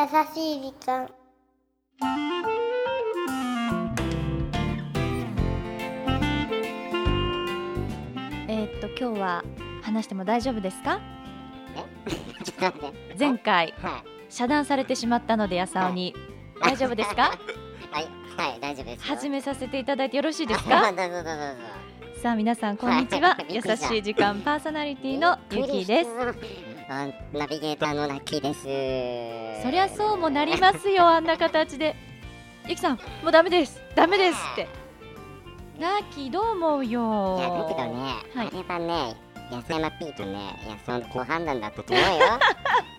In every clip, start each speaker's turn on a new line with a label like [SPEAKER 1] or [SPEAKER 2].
[SPEAKER 1] 優しい時間。
[SPEAKER 2] えーっと今日は話しても大丈夫ですか？
[SPEAKER 3] ちょっと待って。
[SPEAKER 2] 前回
[SPEAKER 3] はい。
[SPEAKER 2] 遮断されてしまったのでやさおに大丈夫ですか？
[SPEAKER 3] はい、はい、大丈夫ですよ。
[SPEAKER 2] 始めさせていただいてよろしいです
[SPEAKER 3] あ
[SPEAKER 2] か
[SPEAKER 3] どうぞどうぞどうぞ。
[SPEAKER 2] さあ皆さんこんにちは。
[SPEAKER 3] はい。
[SPEAKER 2] 優しい時間パーソナリティのゆきです
[SPEAKER 3] あナビゲーターのラッキーです。
[SPEAKER 2] そりゃそうもなりますよ あんな形で。ゆきさんもうダメです。ダメですって。ラッキーどう思うよ。
[SPEAKER 3] いや、だけどね、
[SPEAKER 2] はい。
[SPEAKER 3] あれはね、安山 P とね、安山の好判断だったと思うよ。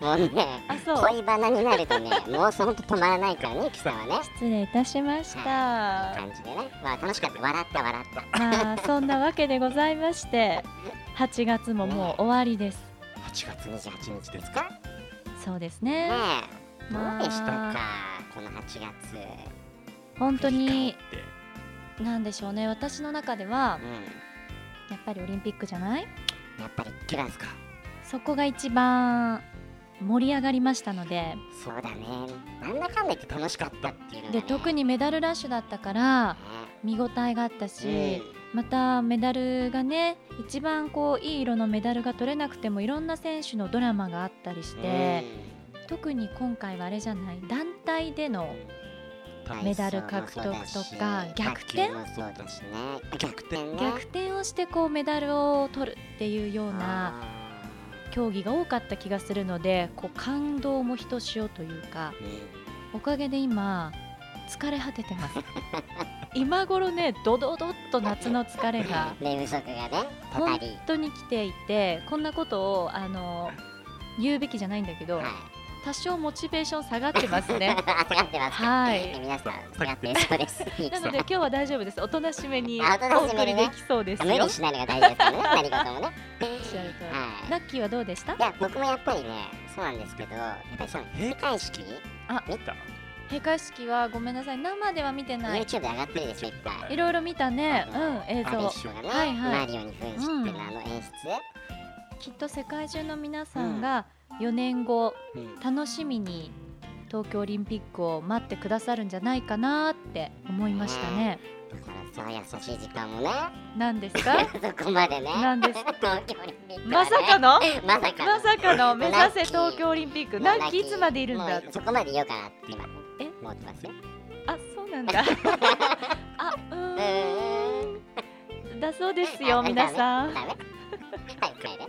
[SPEAKER 3] もうね、恋バナになるとね、もうそのと止まらないからね、キさんはね。
[SPEAKER 2] 失礼いたしました。
[SPEAKER 3] 感じでね、まあ楽しかった、笑った、笑った。
[SPEAKER 2] まあそんなわけでございまして 8月ももう終わりです
[SPEAKER 3] 8月28日ですか？ね
[SPEAKER 2] そうですね。
[SPEAKER 3] え、ど
[SPEAKER 2] まあ。
[SPEAKER 3] うでしたか、この8月。
[SPEAKER 2] 本当になんでしょうね。私の中では
[SPEAKER 3] うん、
[SPEAKER 2] やっぱりオリンピックじゃない？
[SPEAKER 3] やっぱりキラスか？
[SPEAKER 2] そこが一番盛り上がりましたので。
[SPEAKER 3] そうだね。なんだかんだ言って楽しかったっていうね。
[SPEAKER 2] で特にメダルラッシュだったから
[SPEAKER 3] ね。
[SPEAKER 2] 見応えがあったし、
[SPEAKER 3] うん
[SPEAKER 2] またメダルがね一番こういい色のメダルが取れなくてもいろんな選手のドラマがあったりして、特に今回はあれじゃない団体での
[SPEAKER 3] うん
[SPEAKER 2] メダル獲得とか逆転？
[SPEAKER 3] 逆転
[SPEAKER 2] をしてこうメダルを取るっていうような
[SPEAKER 3] あ
[SPEAKER 2] 競技が多かった気がするのでこう感動もひとしおというか
[SPEAKER 3] ー
[SPEAKER 2] おかげで今疲れ果ててます 今頃ねドドドッと夏の疲れが
[SPEAKER 3] うん寝不足がね、
[SPEAKER 2] 本
[SPEAKER 3] り。
[SPEAKER 2] 当に来ていてこんなことをあの言うべきじゃないんだけど、
[SPEAKER 3] はい。
[SPEAKER 2] 多少モチベーション下がってますね
[SPEAKER 3] 下がってますか？
[SPEAKER 2] はい
[SPEAKER 3] 皆さん下がって そうです。
[SPEAKER 2] なので今日は大丈夫ですおとなしめに
[SPEAKER 3] あお
[SPEAKER 2] 送りできそうです
[SPEAKER 3] 無
[SPEAKER 2] よ
[SPEAKER 3] 理しないのが大事ですね。何事もね。はい。
[SPEAKER 2] ラッキーはどうでした？
[SPEAKER 3] いや僕もやっぱりねそうなんですけどやっぱりその閉会式？
[SPEAKER 2] あ
[SPEAKER 3] 見た？
[SPEAKER 2] 閉会式はごめんなさい。生では見てない。
[SPEAKER 3] YouTube で上がってるでしょいっぱい。
[SPEAKER 2] いろいろ見たね。うん映像。
[SPEAKER 3] がね、
[SPEAKER 2] はいはい。
[SPEAKER 3] マリオに扮しての
[SPEAKER 2] うん。
[SPEAKER 3] あの演出、
[SPEAKER 2] きっと世界中の皆さんが4年後
[SPEAKER 3] うん
[SPEAKER 2] 楽しみに東京オリンピックを待ってくださるんじゃないかなって思いましたね。
[SPEAKER 3] だからさ優しい時間もね。
[SPEAKER 2] なんですか？
[SPEAKER 3] そこまでね。
[SPEAKER 2] なんです
[SPEAKER 3] 東京オリンピックはね。
[SPEAKER 2] まさかの？
[SPEAKER 3] まさかの。
[SPEAKER 2] まさかの？目指せ東京オリンピック。
[SPEAKER 3] もう
[SPEAKER 2] ナッキーいつまでいるんだ
[SPEAKER 3] そこまでいようかなって今
[SPEAKER 2] え？
[SPEAKER 3] 思ってますよ。
[SPEAKER 2] あそうなんだ。あうーん。だそうですよ
[SPEAKER 3] あ
[SPEAKER 2] 皆さん。
[SPEAKER 3] ダメ？ダメ？はい帰れ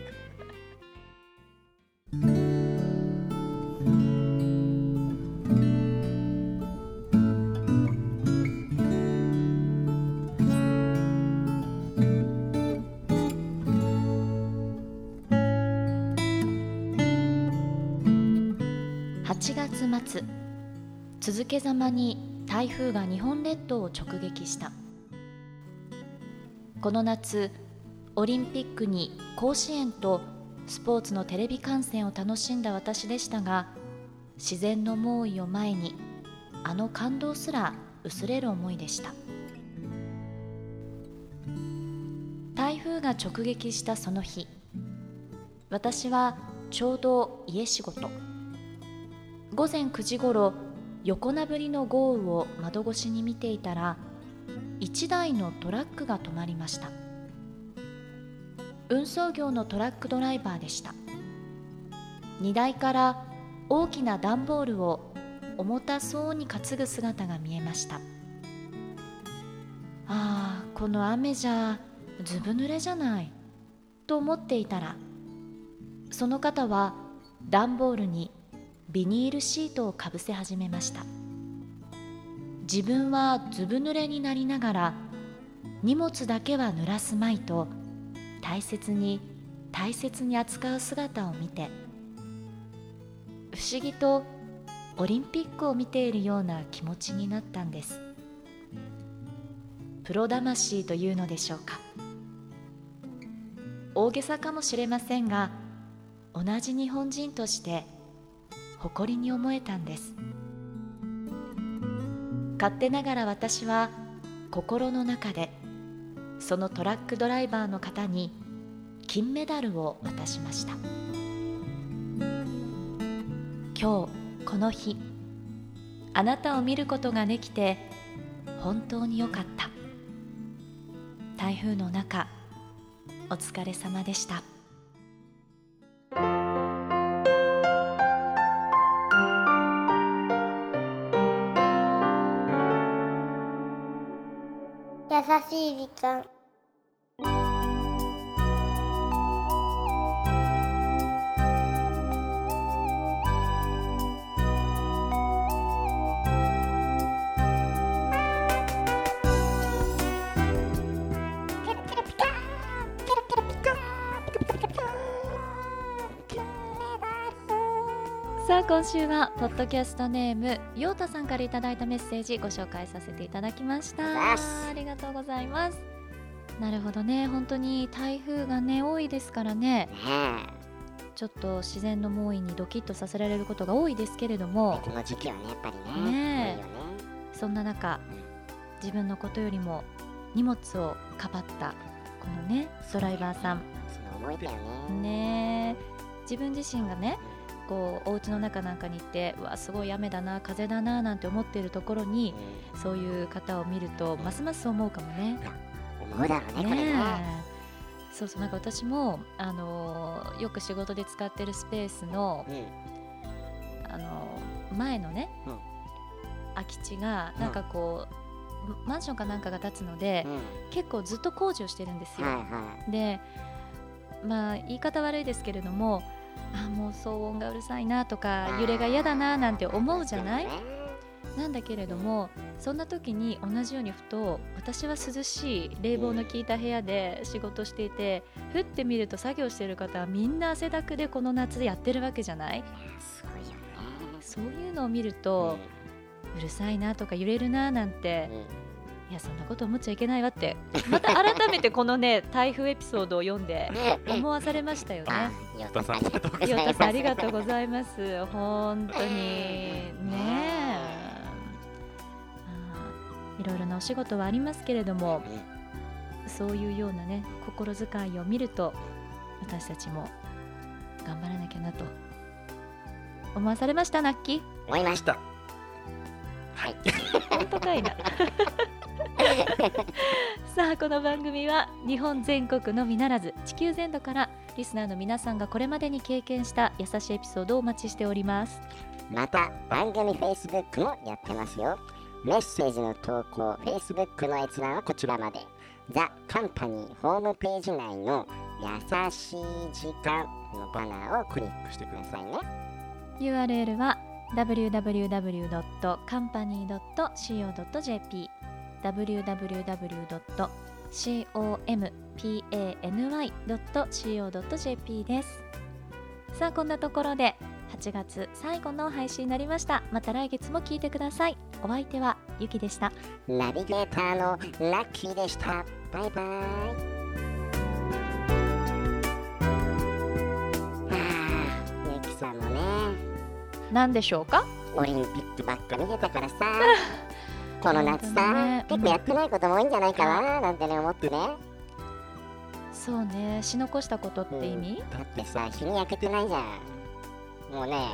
[SPEAKER 2] 8月末続けざまに台風が日本列島を直撃した。この夏オリンピックに甲子園とスポーツのテレビ観戦を楽しんだ私でしたが自然の猛威を前にあの感動すら薄れる思いでした。台風が直撃したその日私はちょうど家仕事。午前9時ごろ横殴りの豪雨を窓越しに見ていたら1台のトラックが止まりました。運送業のトラックドライバーでした。荷台から大きな段ボールを重たそうに担ぐ姿が見えましたああこの雨じゃずぶ濡れじゃないと思っていたらその方は段ボールにビニールシートをかぶせ始めました。自分はずぶ濡れになりながら荷物だけは濡らすまいと大切に大切に扱う姿を見て不思議とオリンピックを見ているような気持ちになったんです。プロ魂というのでしょうか。大げさかもしれませんが同じ日本人として誇りに思えたんです。勝手ながら私は心の中でそのトラックドライバーの方に金メダルを渡しました。今日この日あなたを見ることができて本当によかった。台風の中お疲れ様でした。
[SPEAKER 3] 優しい時間。
[SPEAKER 2] さあ今週はポッドキャストネームようたさんからいただいたメッセージご紹介させていただきました。ありがとうございます。なるほどね。本当に台風がね多いですからね。
[SPEAKER 3] ね
[SPEAKER 2] ちょっと自然の猛威にドキッとさせられることが多いですけれども。
[SPEAKER 3] えこの時期はねやっぱりねね
[SPEAKER 2] そんな中自分のことよりも荷物をかばったこのねドライバーさん。
[SPEAKER 3] その思いだよね。
[SPEAKER 2] ね自分自身がねこうお家の中なんかに行ってうわすごい雨だな風だななんて思っているところにそういう方を見るとますます思うかもね。
[SPEAKER 3] うん思うだろうね。これね
[SPEAKER 2] え。そうそうなんか私も、あのーよく仕事で使ってるスペースの、
[SPEAKER 3] うん。
[SPEAKER 2] あのー前のね、
[SPEAKER 3] うん。
[SPEAKER 2] 空き地がなんかこう、マンションかなんかが建つので、
[SPEAKER 3] うん。
[SPEAKER 2] 結構ずっと工事をしてるんですよ。
[SPEAKER 3] はいは
[SPEAKER 2] でまあ言い方悪いですけれどもあもう騒音がうるさいなとか
[SPEAKER 3] い
[SPEAKER 2] 揺れが嫌だななんて思うじゃない？
[SPEAKER 3] ね
[SPEAKER 2] なんだけれどもそんな時に同じようにふと私は涼しい冷房の効いた部屋で仕事していてふって見ると作業してる方はみんな汗だくでこの夏やってるわけじゃない？
[SPEAKER 3] すごいよね
[SPEAKER 2] そういうのを見るとうるさいなとか揺れるななんていやそんなこと思っちゃいけないわってまた改めてこのね 台風エピソードを読んで思わされましたよね。
[SPEAKER 3] あ、ヨタさんありがとうござい
[SPEAKER 2] ヨ
[SPEAKER 3] ます。
[SPEAKER 2] タさんありがとうございます。本当にねいろいろなお仕事はありますけれどもそういうようなね心遣いを見ると私たちも頑張らなきゃなと思わされましたナッキー？
[SPEAKER 3] 思いました。はい。
[SPEAKER 2] 本当かいな さあこの番組は日本全国のみならず地球全土からリスナーの皆さんがこれまでに経験した優しいエピソードをお待ちしております
[SPEAKER 3] また番組 Facebook もやってますよ。メッセージの投稿、Facebook の閲覧はこちらまで。ザ・カンパニーホームページ内の優しい時間のバナーをクリックしてくださいね。
[SPEAKER 2] URL は www.company.co.jp www.company.co.jp です。さあこんなところで8月最後の配信になりました。また来月も聞いてください。お相手はゆきでした。
[SPEAKER 3] ナビゲーターのラッキーでした。バイバイ。はあ、ゆきさんもね、
[SPEAKER 2] 何でしょうか？
[SPEAKER 3] オリンピックばっか見てたからさ、この夏さ、
[SPEAKER 2] ね。
[SPEAKER 3] 結構やってないことも多いんじゃないかな、なんてね、思ってね。
[SPEAKER 2] そうねし残したことって意味、
[SPEAKER 3] だってさ、日に焼けてないじゃん。もうね、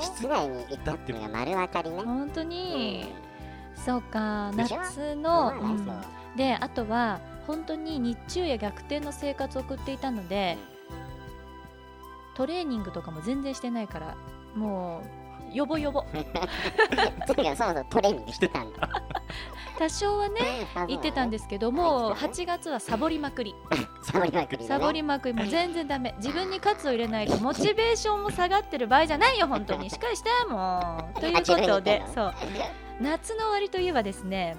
[SPEAKER 3] 室内にいたっていうのが丸分かりね。
[SPEAKER 2] 本当に、そうか夏の、
[SPEAKER 3] う
[SPEAKER 2] ん。であとは本当に日中や逆転の生活を送っていたので、トレーニングとかも全然してないからもうヨボヨボ。
[SPEAKER 3] とにかくそもそもトレーニングしてたんだ。
[SPEAKER 2] 多少はね言ってたんですけどもう8月はサボりまくり。
[SPEAKER 3] サボりまくり
[SPEAKER 2] サボりまくりもう全然ダメ。自分に喝を入れないとモチベーションも下がってる場合じゃないよ本当に。しっかりしてもう。ということで
[SPEAKER 3] あ
[SPEAKER 2] そう。夏の終わりといえばですね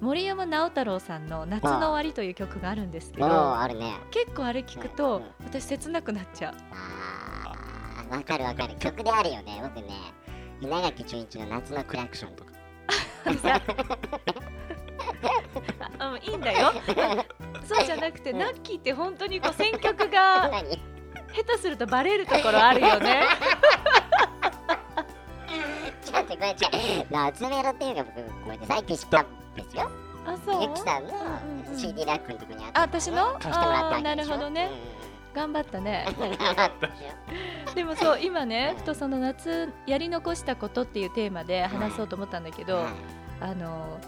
[SPEAKER 2] 森山直太朗さんの「夏の終わり」という曲があるんですけ
[SPEAKER 3] お
[SPEAKER 2] ど結構あれ聞く
[SPEAKER 3] うん
[SPEAKER 2] と
[SPEAKER 3] うん。
[SPEAKER 2] 私切なくなっちゃう
[SPEAKER 3] わかるわかる。曲であるよね僕ね。稲垣潤一の夏のクラクションとか。
[SPEAKER 2] あうんいいんだよ。そうじゃなくて
[SPEAKER 3] うん。
[SPEAKER 2] ナッキーって本当にこう選曲が
[SPEAKER 3] 何？
[SPEAKER 2] 下手するとバレるところあるよね。
[SPEAKER 3] ちょっとこれ違う夏メロっていうか僕こうやって最近知ったんですよ。
[SPEAKER 2] あそう？
[SPEAKER 3] ゆきさんの
[SPEAKER 2] うんうん
[SPEAKER 3] CD ラックのとこにあって
[SPEAKER 2] あ私の？
[SPEAKER 3] 貸してもらったわけでしょ。
[SPEAKER 2] あーなるほどね。頑張ったね
[SPEAKER 3] 頑張ったでし
[SPEAKER 2] でもそう今ねふとその夏やり残したことっていうテーマで話そうと思ったんだけど、
[SPEAKER 3] ょはい
[SPEAKER 2] あの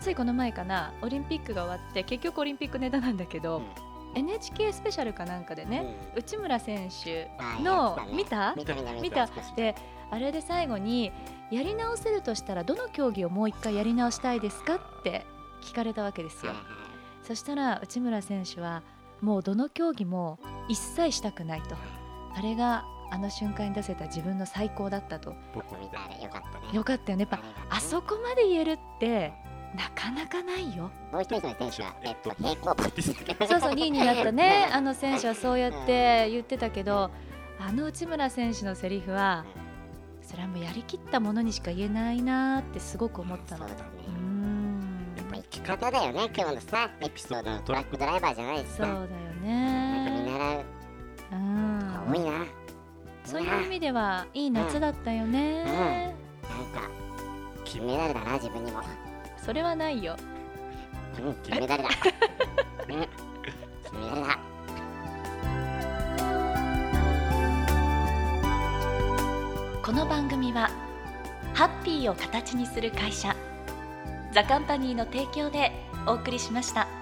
[SPEAKER 2] ついこの前かなオリンピックが終わって結局オリンピックネタなんだけど、
[SPEAKER 3] うん。
[SPEAKER 2] NHK スペシャルかなんかでね、
[SPEAKER 3] うん。
[SPEAKER 2] 内村選手
[SPEAKER 3] あ
[SPEAKER 2] の見た？
[SPEAKER 3] 見た見た
[SPEAKER 2] であれで最後にやり直せるとしたらどの競技をもう一回やり直したいですかって聞かれたわけですよ。そしたら内村選手はもうどの競技も一切したくないと。あれがあの瞬間に出せた自分の最高だったと。
[SPEAKER 3] 僕も見たあれよかったね。
[SPEAKER 2] よかったよね。やっぱ
[SPEAKER 3] あ
[SPEAKER 2] そこまで言えるってなかなかないよ。
[SPEAKER 3] もう一人の選手は、えっと、平行棒ですね。
[SPEAKER 2] そうそう2位になったね。あの選手はそうやって言ってたけどあの内村選手のセリフはそれはもうやりきったものにしか言えないなーってすごく思ったの。
[SPEAKER 3] そうだね。
[SPEAKER 2] うーん
[SPEAKER 3] 方だよね、今日のさ、エピソードのトラックドライバーじゃないですか。
[SPEAKER 2] そうだよ
[SPEAKER 3] なんか見
[SPEAKER 2] ね
[SPEAKER 3] 習う。
[SPEAKER 2] うん。
[SPEAKER 3] 子多いな。なん
[SPEAKER 2] そういう意味ではいい夏だったよね、
[SPEAKER 3] か、金メダルだな、自分にも。
[SPEAKER 2] それはないよ。
[SPEAKER 3] うん、金メダルだ。う ん、金メダルだ。
[SPEAKER 2] この番組はハッピーを形にする会社ザカンパニーの提供でお送りしました。